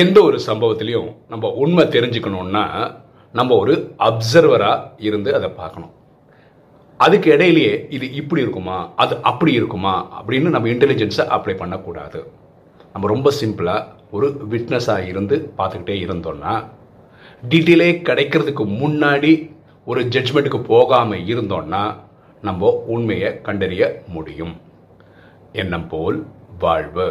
எந்த ஒரு சம்பவத்திலையும் நம்ம உண்மை தெரிஞ்சுக்கணுன்னா நம்ம ஒரு அப்சர்வராக இருந்து அதை பார்க்கணும். அதுக்கு இடையிலேயே இது இப்படி இருக்குமா அது அப்படி இருக்குமா அப்படின்னு நம்ம இன்டெலிஜென்ஸை அப்ளை பண்ணக்கூடாது. நம்ம ரொம்ப சிம்பிளாக ஒரு விட்னஸாக இருந்து பார்த்துக்கிட்டே இருந்தோம்னா டீட்டெயிலே கிடைக்கிறதுக்கு முன்னாடி ஒரு ஜட்ஜ்மெண்ட்டுக்கு போகாமல் இருந்தோம்னா நம்ம உண்மையை கண்டறிய முடியும். எண்ணம் போல் வாழ்வு.